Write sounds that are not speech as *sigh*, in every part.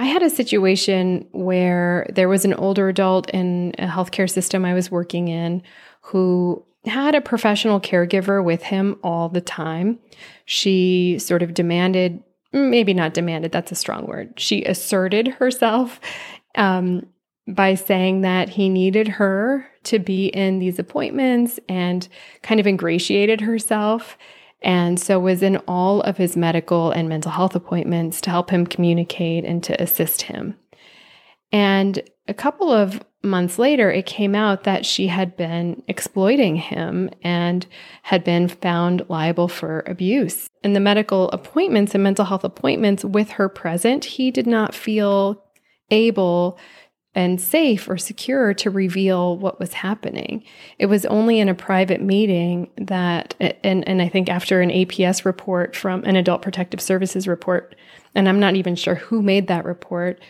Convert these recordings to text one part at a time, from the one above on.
I had a situation where there was an older adult in a healthcare system I was working in who had a professional caregiver with him all the time. She sort of demanded, maybe not demanded, that's a strong word. She asserted herself um, by saying that he needed her to be in these appointments and kind of ingratiated herself. And so was in all of his medical and mental health appointments to help him communicate and to assist him. And a couple of months later, it came out that she had been exploiting him and had been found liable for abuse. In the medical appointments and mental health appointments with her present, he did not feel able and safe or secure to reveal what was happening. It was only in a private meeting that, and, and I think after an APS report from an Adult Protective Services report, and I'm not even sure who made that report,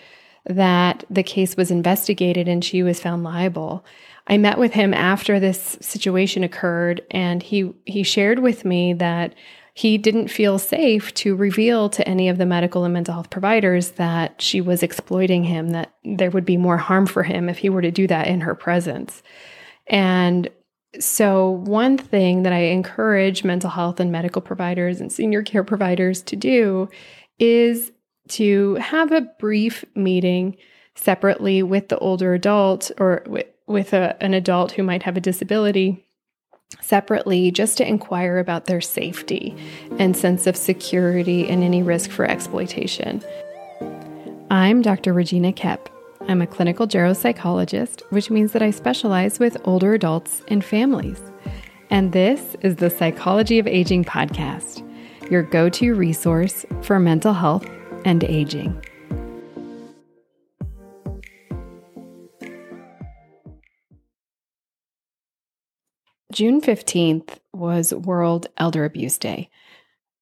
that the case was investigated and she was found liable. I met with him after this situation occurred and he he shared with me that he didn't feel safe to reveal to any of the medical and mental health providers that she was exploiting him, that there would be more harm for him if he were to do that in her presence. And so, one thing that I encourage mental health and medical providers and senior care providers to do is to have a brief meeting separately with the older adult or with, with a, an adult who might have a disability separately just to inquire about their safety and sense of security and any risk for exploitation. I'm Dr. Regina Koepp. I'm a clinical geropsychologist, which means that I specialize with older adults and families. And this is the Psychology of Aging podcast, your go to resource for mental health and aging. June 15th was World Elder Abuse Day.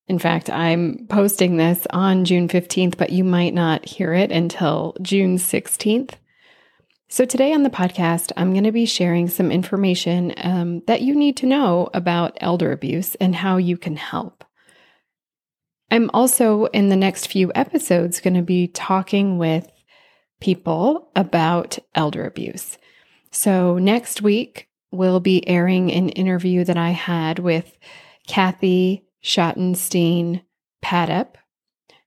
In fact, I'm posting this on June 15th, but you might not hear it until June 16th. So, today on the podcast, I'm going to be sharing some information um, that you need to know about elder abuse and how you can help. I'm also in the next few episodes going to be talking with people about elder abuse. So, next week, we'll be airing an interview that I had with Kathy Schottenstein Padup,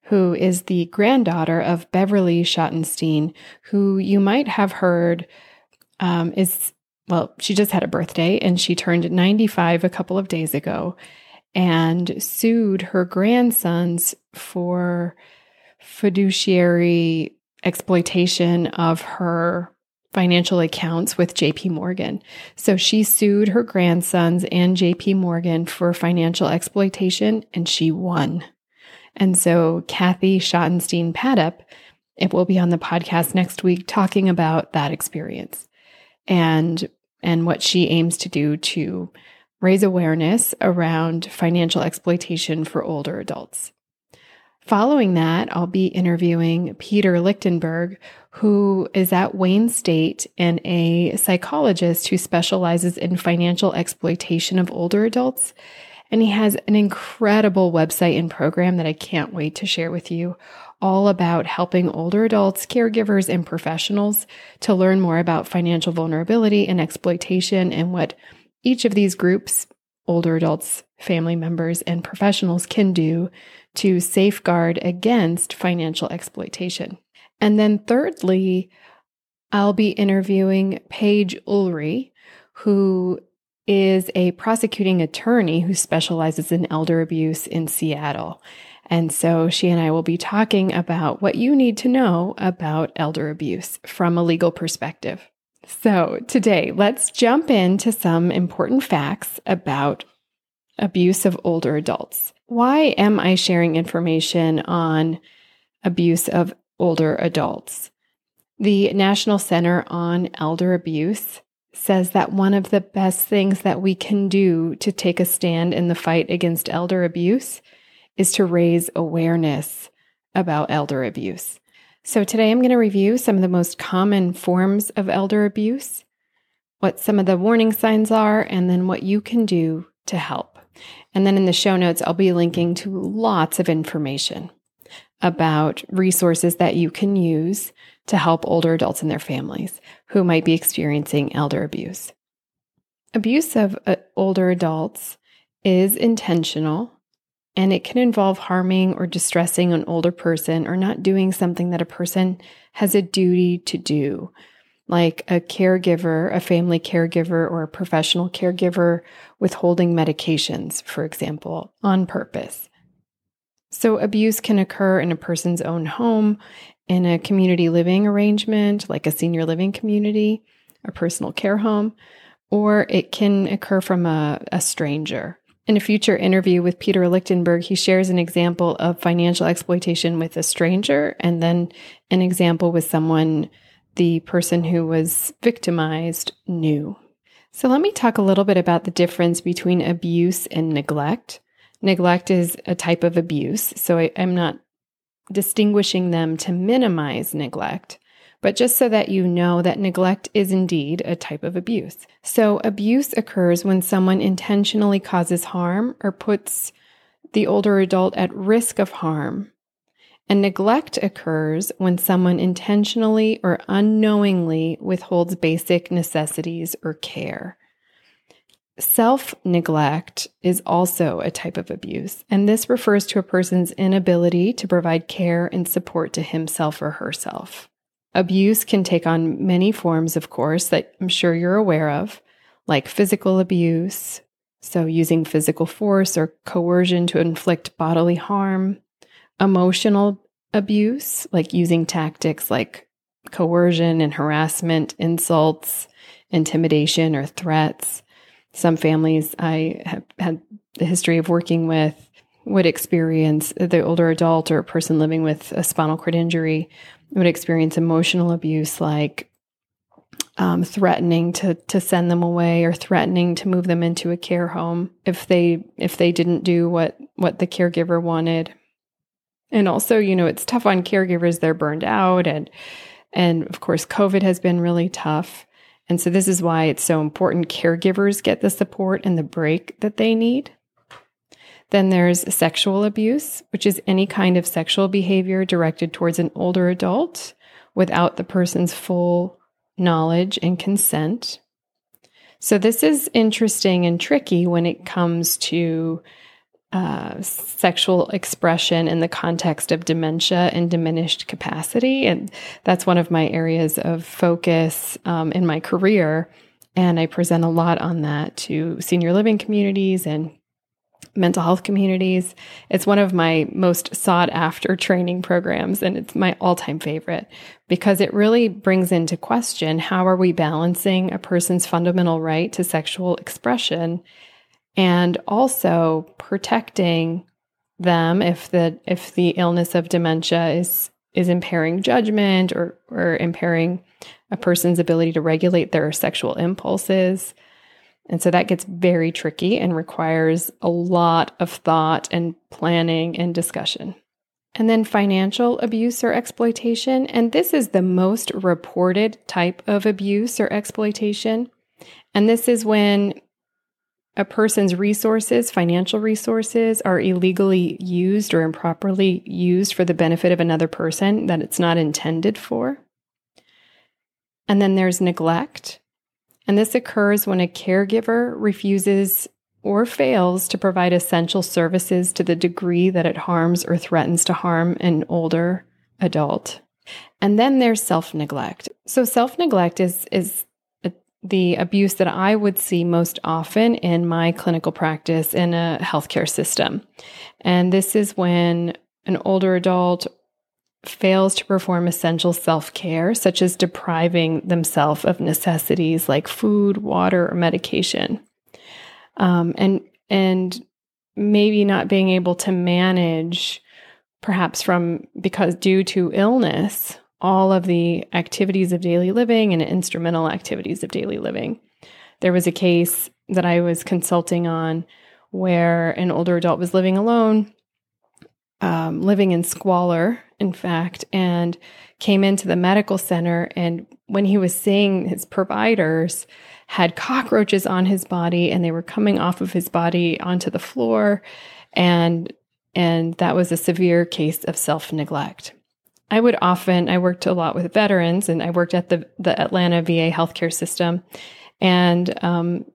who is the granddaughter of Beverly Schottenstein, who you might have heard um, is, well, she just had a birthday and she turned 95 a couple of days ago and sued her grandsons for fiduciary exploitation of her financial accounts with JP Morgan. So she sued her grandsons and JP Morgan for financial exploitation and she won. And so Kathy Schottenstein Padup, it will be on the podcast next week talking about that experience and and what she aims to do to raise awareness around financial exploitation for older adults. Following that, I'll be interviewing Peter Lichtenberg, who is at Wayne State and a psychologist who specializes in financial exploitation of older adults. And he has an incredible website and program that I can't wait to share with you, all about helping older adults, caregivers, and professionals to learn more about financial vulnerability and exploitation and what each of these groups, older adults, family members, and professionals, can do to safeguard against financial exploitation. And then, thirdly, I'll be interviewing Paige Ulrey, who is a prosecuting attorney who specializes in elder abuse in Seattle. And so she and I will be talking about what you need to know about elder abuse from a legal perspective. So, today, let's jump into some important facts about abuse of older adults. Why am I sharing information on abuse of older adults? The National Center on Elder Abuse says that one of the best things that we can do to take a stand in the fight against elder abuse is to raise awareness about elder abuse. So, today I'm going to review some of the most common forms of elder abuse, what some of the warning signs are, and then what you can do to help. And then in the show notes, I'll be linking to lots of information. about resources that you can use to help older adults and their families who might be experiencing elder abuse. Abuse of uh, older adults is intentional and it can involve harming or distressing an older person or not doing something that a person has a duty to do, like a caregiver, a family caregiver, or a professional caregiver withholding medications, for example, on purpose. So, abuse can occur in a person's own home, in a community living arrangement, like a senior living community, a personal care home, or it can occur from a, a stranger. In a future interview with Peter Lichtenberg, he shares an example of financial exploitation with a stranger and then an example with someone the person who was victimized knew. So, let me talk a little bit about the difference between abuse and neglect. Neglect is a type of abuse, so I, am not distinguishing them to minimize neglect, but just so that you know that neglect is indeed a type of abuse. So, abuse occurs when someone intentionally causes harm or puts the older adult at risk of harm. And neglect occurs when someone intentionally or unknowingly withholds basic necessities or care. Self neglect is also a type of abuse, and this refers to a person's inability to provide care and support to himself or herself. Abuse can take on many forms, of course, that I'm sure you're aware of, like physical abuse, so using physical force or coercion to inflict bodily harm, emotional abuse, like using tactics like coercion and harassment, insults, intimidation, or threats. Some families I have had the history of working with would experience the older adult or person living with a spinal cord injury would experience emotional abuse like um, threatening to to send them away or threatening to move them into a care home if they if they didn't do what what the caregiver wanted. And also you know it's tough on caregivers. They're burned out and and of course covid has been really tough. And so, this is why it's so important caregivers get the support and the break that they need. Then there's sexual abuse, which is any kind of sexual behavior directed towards an older adult without the person's full knowledge and consent. So, this is interesting and tricky when it comes to uh, sexual expression in the context of dementia and diminished capacity. And that's one of my areas of focus um, in my career. And I present a lot on that to senior living communities and mental health communities. It's one of my most sought after training programs, and it's my all time favorite because it really brings into question how are we balancing a person's fundamental right to sexual expression and also protecting them if the if the illness of dementia is is impairing judgment or or impairing a person's ability to regulate their sexual impulses. And so that gets very tricky and requires a lot of thought and planning and discussion. And then financial abuse or exploitation. And this is the most reported type of abuse or exploitation. And this is when a person's resources, financial resources, are illegally used or improperly used for the benefit of another person that it's not intended for. And then there's neglect. And this occurs when a caregiver refuses or fails to provide essential services to the degree that it harms or threatens to harm an older adult. And then there's self neglect. So, self neglect is, is the abuse that I would see most often in my clinical practice in a healthcare system. And this is when an older adult fails to perform essential self care, such as depriving themselves of necessities like food, water, or medication. Um, and, and maybe not being able to manage, perhaps from because due to illness, all of the activities of daily living and instrumental activities of daily living. There was a case that I was consulting on where an older adult was living alone, um, living in squalor, in fact, and came into the medical center. And when he was seeing his providers, had cockroaches on his body and they were coming off of his body onto the floor. And and that was a severe case of self neglect. I would often, I worked a lot with veterans and I worked at the, the Atlanta VA healthcare system. And um,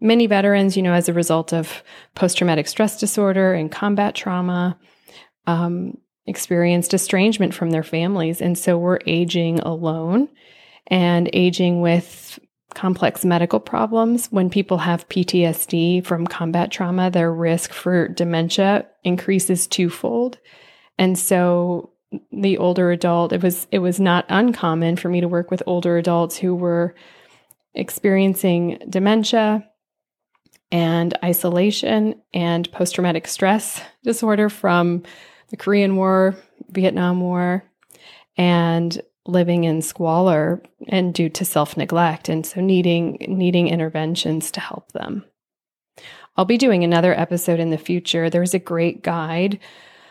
many veterans, you know, as a result of post traumatic stress disorder and combat trauma, um, experienced estrangement from their families. And so we're aging alone and aging with complex medical problems. When people have PTSD from combat trauma, their risk for dementia increases twofold. And so the older adult, it was it was not uncommon for me to work with older adults who were experiencing dementia and isolation and post traumatic stress disorder from the Korean War, Vietnam War, and living in squalor and due to self-neglect and so needing needing interventions to help them. I'll be doing another episode in the future. There's a great guide.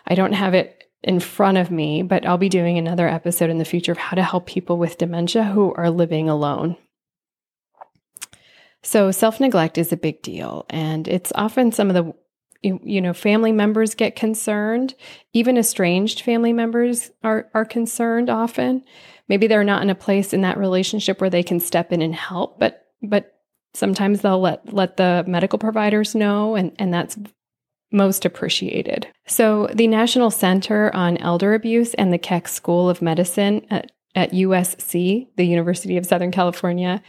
I don't have it in front of me, but I'll be doing another episode in the future of how to help people with dementia who are living alone. So, self neglect is a big deal, and it's often some of the you, know family members get concerned even estranged family members are are concerned often maybe they're not in a place in that relationship where they can step in and help but but sometimes they'll let let the medical providers know and and that's most appreciated. So, the National Center on Elder Abuse and the Keck School of Medicine at, at USC, the University of Southern California,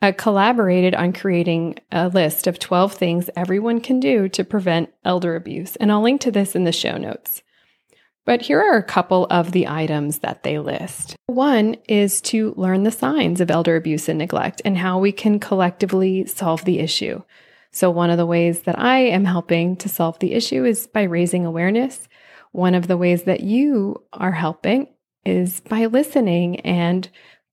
uh, collaborated on creating a list of 12 things everyone can do to prevent elder abuse. And I'll link to this in the show notes. But here are a couple of the items that they list. One is to learn the signs of elder abuse and neglect and how we can collectively solve the issue. So, one of the ways that I am helping to solve the issue is by raising awareness. One of the ways that you are helping is by listening and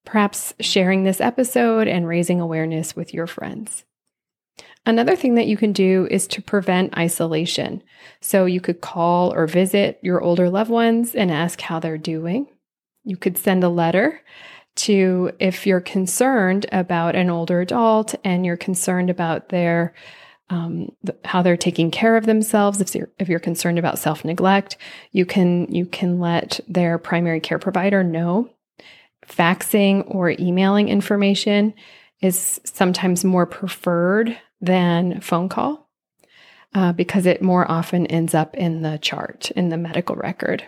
perhaps sharing this episode and raising awareness with your friends. Another thing that you can do is to prevent isolation. So you could call or visit your older loved ones and ask how they're doing. You could send a letter to if you're concerned about an older adult and you're concerned about their um, how they're taking care of themselves. If you're, if you're concerned about self neglect, you can you can let their primary care provider know faxing or emailing information is sometimes more preferred than phone call uh, because it more often ends up in the chart, in the medical record.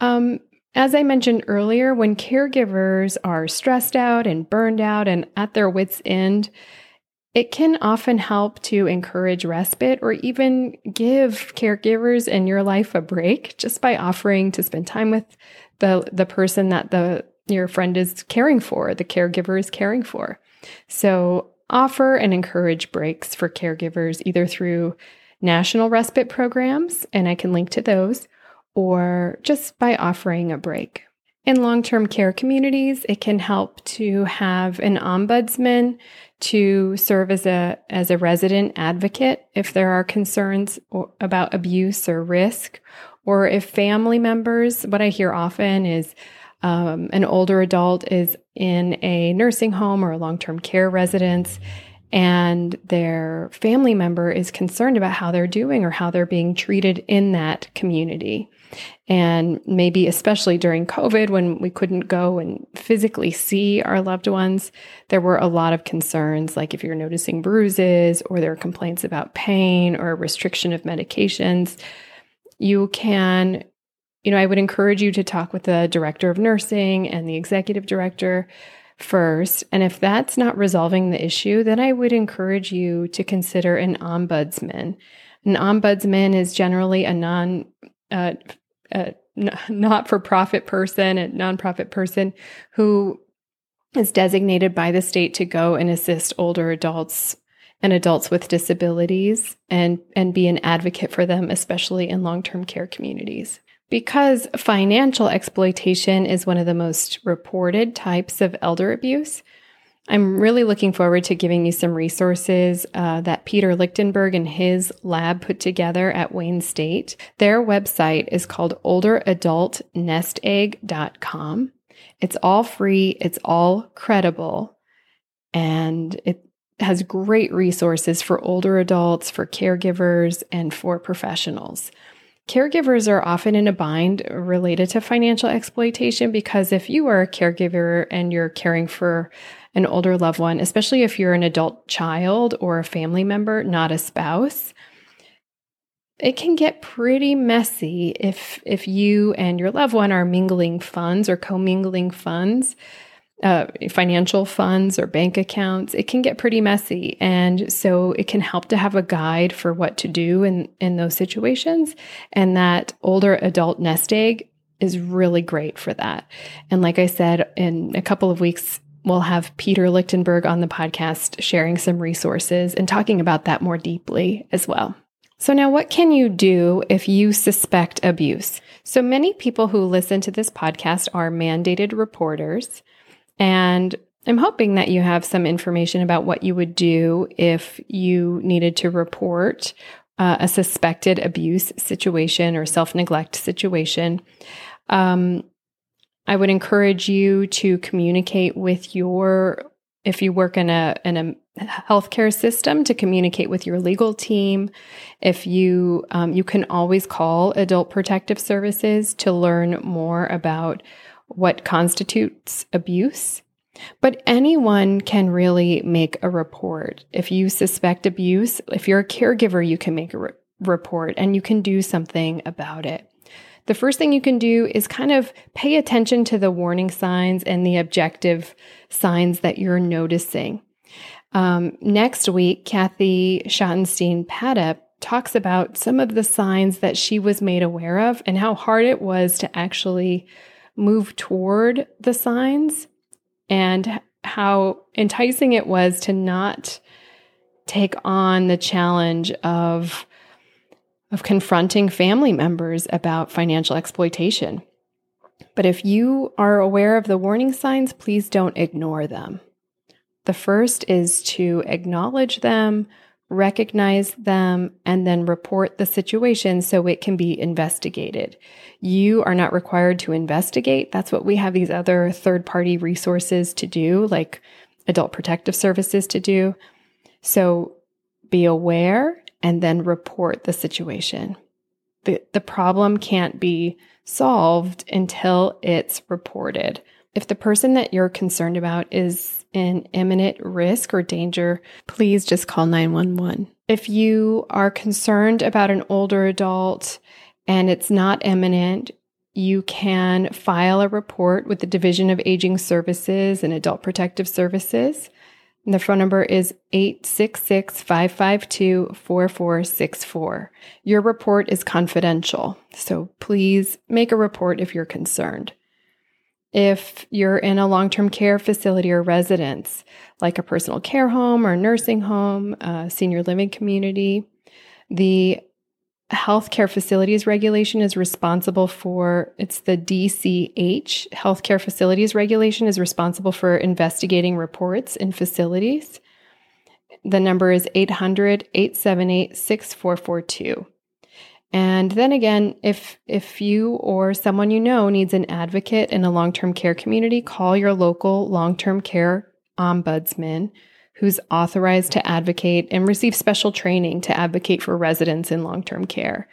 Um, as I mentioned earlier, when caregivers are stressed out and burned out and at their wits' end, it can often help to encourage respite or even give caregivers in your life a break just by offering to spend time with the the person that the your friend is caring for, the caregiver is caring for. So offer and encourage breaks for caregivers either through national respite programs, and I can link to those, or just by offering a break. In long term care communities, it can help to have an ombudsman to serve as a, as a resident advocate if there are concerns about abuse or risk, or if family members, what I hear often is um, an older adult is in a nursing home or a long term care residence and their family member is concerned about how they're doing or how they're being treated in that community. And maybe especially during COVID when we couldn't go and physically see our loved ones, there were a lot of concerns, like if you're noticing bruises or there are complaints about pain or restriction of medications, you can, you know, I would encourage you to talk with the director of nursing and the executive director first. And if that's not resolving the issue, then I would encourage you to consider an ombudsman. An ombudsman is generally a non, uh, a not for profit person, a nonprofit person who is designated by the state to go and assist older adults and adults with disabilities and, and be an advocate for them, especially in long term care communities. Because financial exploitation is one of the most reported types of elder abuse, I'm really looking forward to giving you some resources uh, that Peter Lichtenberg and his lab put together at Wayne State. Their website is called olderadultnestegg.com. It's all free, it's all credible, and it has great resources for older adults, for caregivers, and for professionals. Caregivers are often in a bind related to financial exploitation because if you are a caregiver and you're caring for an older loved one, especially if you're an adult child or a family member, not a spouse, it can get pretty messy if if you and your loved one are mingling funds or commingling funds uh, financial funds or bank accounts, it can get pretty messy. And so it can help to have a guide for what to do in, in those situations. And that older adult nest egg is really great for that. And like I said, in a couple of weeks, we'll have Peter Lichtenberg on the podcast sharing some resources and talking about that more deeply as well. So, now what can you do if you suspect abuse? So, many people who listen to this podcast are mandated reporters. And I'm hoping that you have some information about what you would do if you needed to report uh, a suspected abuse situation or self neglect situation. Um, I would encourage you to communicate with your, if you work in a in a healthcare system, to communicate with your legal team. If you um, you can always call Adult Protective Services to learn more about what constitutes abuse. But anyone can really make a report. If you suspect abuse, if you're a caregiver, you can make a re- report and you can do something about it. The first thing you can do is kind of pay attention to the warning signs and the objective signs that you're noticing. Um, next week, Kathy Schottenstein Padup talks about some of the signs that she was made aware of and how hard it was to actually move toward the signs and how enticing it was to not take on the challenge of of confronting family members about financial exploitation. But if you are aware of the warning signs, please don't ignore them. The first is to acknowledge them, recognize them, and then report the situation so it can be investigated. You are not required to investigate. That's what we have these other third party resources to do, like Adult Protective Services to do. So be aware and then report the situation. The, the problem can't be solved until it's reported. If the person that you're concerned about is in imminent risk or danger, please just call 911. If you are concerned about an older adult and it's not imminent, you can file a report with the Division of Aging Services and Adult Protective Services. And the phone number is 866 552 4464. Your report is confidential, so please make a report if you're concerned. If you're in a long term care facility or residence, like a personal care home or nursing home, a senior living community, the healthcare facilities regulation is responsible for it's the DCH healthcare facilities regulation is responsible for investigating reports in facilities. The number is 800 878 6442. And then again, if if you or someone you know needs an advocate in a long-term care community, call your local long-term care ombudsman who's authorized to advocate and receive special training to advocate for residents in long-term care.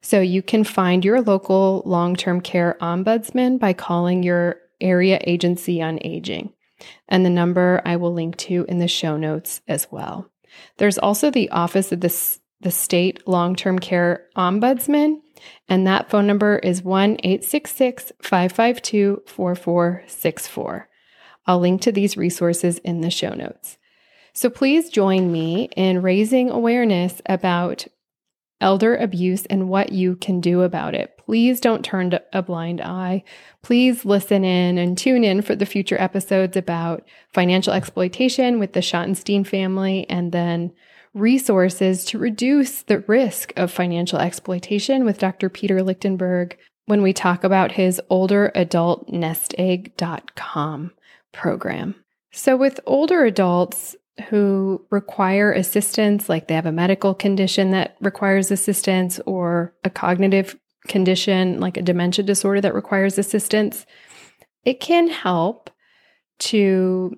So you can find your local long-term care ombudsman by calling your area agency on aging. And the number I will link to in the show notes as well. There's also the Office of the the state long term care ombudsman, and that phone number is 1 866 552 4464. I'll link to these resources in the show notes. So please join me in raising awareness about elder abuse and what you can do about it. Please don't turn a blind eye. Please listen in and tune in for the future episodes about financial exploitation with the Schottenstein family and then resources to reduce the risk of financial exploitation with Dr. Peter Lichtenberg when we talk about his older adult nestegg.com program. So, with older adults who require assistance, like they have a medical condition that requires assistance or a cognitive condition, like a dementia disorder that requires assistance, it can help to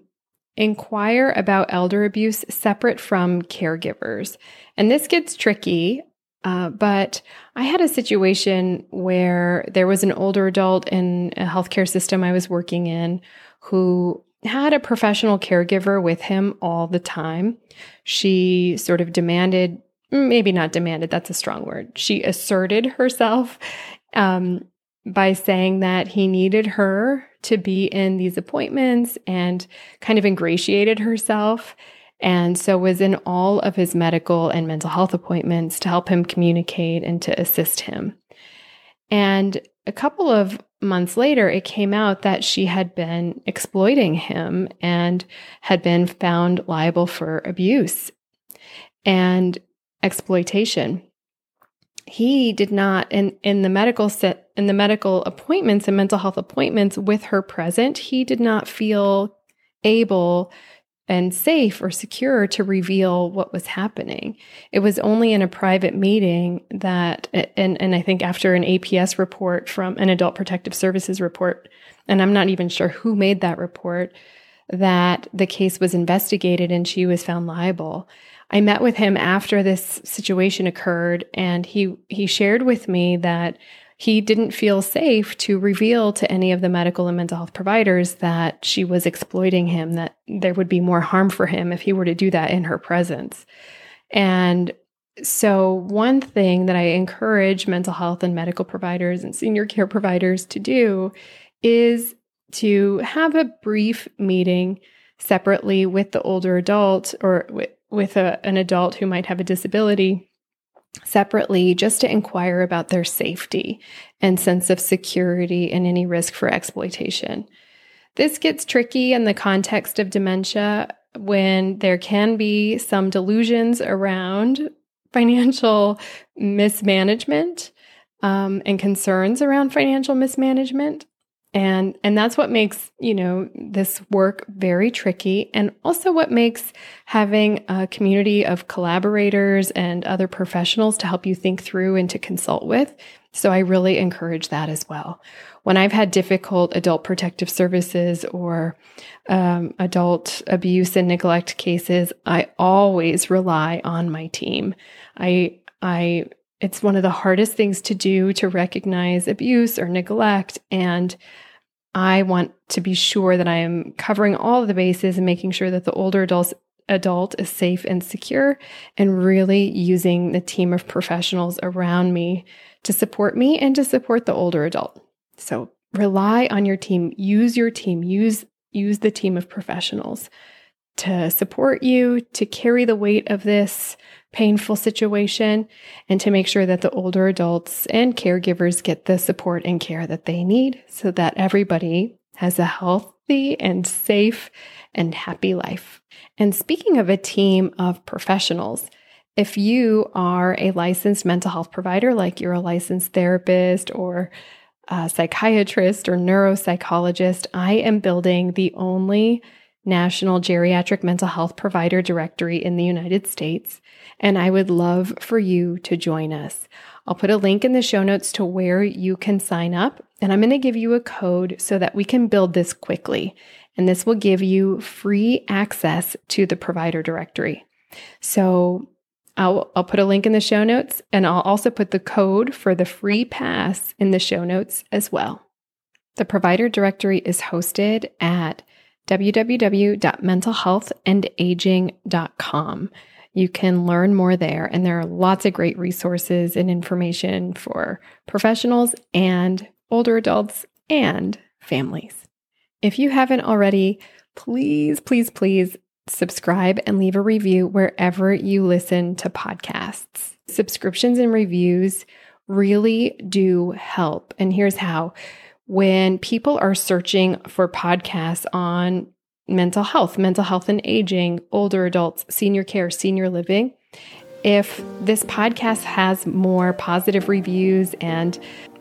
inquire about elder abuse separate from caregivers. And this gets tricky, uh, but I had a situation where there was an older adult in a healthcare system I was working in who had a professional caregiver with him all the time. She sort of demanded, maybe not demanded, that's a strong word. She asserted herself um, by saying that he needed her to be in these appointments and kind of ingratiated herself. And so was in all of his medical and mental health appointments to help him communicate and to assist him. And a couple of months later, it came out that she had been exploiting him and had been found liable for abuse and exploitation he did not in in the medical set in the medical appointments and mental health appointments with her present he did not feel able and safe or secure to reveal what was happening. It was only in a private meeting that and and i think after an aps report from an adult protective services report and i'm not even sure who made that report that the case was investigated and she was found liable I met with him after this situation occurred and he he shared with me that he didn't feel safe to reveal to any of the medical and mental health providers that she was exploiting him that there would be more harm for him if he were to do that in her presence. And so, one thing that I encourage mental health and medical providers and senior care providers to do is to have a brief meeting separately with the older adult or with, a, an adult who might have a disability separately just to inquire about their safety and sense of security and any risk for exploitation. This gets tricky in the context of dementia when there can be some delusions around *laughs* financial mismanagement um, and concerns around financial mismanagement and and that's what makes you know this work very tricky. And also what makes having a community of collaborators and other professionals to help you think through and to consult with. So i really encourage that as well. When i've had difficult adult protective services or um, adult abuse and neglect cases i always rely on my team. I i it's one of the hardest things to do to recognize abuse or neglect. And I want to be sure that I am covering all the bases and making sure that the older adults adult is safe and secure and really using the team of professionals around me to support me and to support the older adult. So rely on your team, use your team, use use the team of professionals to support you, to carry the weight of this painful situation, and to make sure that the older adults and caregivers get the support and care that they need so that everybody has a healthy and safe and happy life. And speaking of a team of professionals, if you are a licensed mental health provider, like you're a licensed therapist or a psychiatrist or neuropsychologist, I am building the only National Geriatric Mental Health Provider Directory in the United States, and I would love for you to join us. I'll put a link in the show notes to where you can sign up, and I'm going to give you a code so that we can build this quickly. And this will give you free access to the provider directory. So I'll, I'll put a link in the show notes, and I'll also put the code for the free pass in the show notes as well. The provider directory is hosted at www.mentalhealthandaging.com. You can learn more there, and there are lots of great resources and information for professionals and older adults and families. If you haven't already, please, please, please subscribe and leave a review wherever you listen to podcasts. Subscriptions and reviews really do help. And here's how when people are searching for podcasts on mental health, mental health and aging, older adults, senior care, senior living, if this podcast has more positive reviews and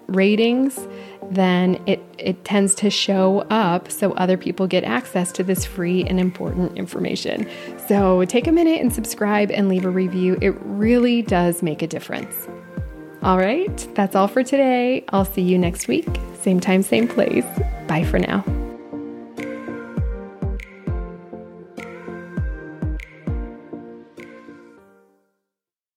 ratings, then it, it tends to show up so other people get access to this free and important information. So take a minute and subscribe and leave a review. It really does make a difference. All right, that's all for today. I'll see you next week. Same time, same place. Bye for now.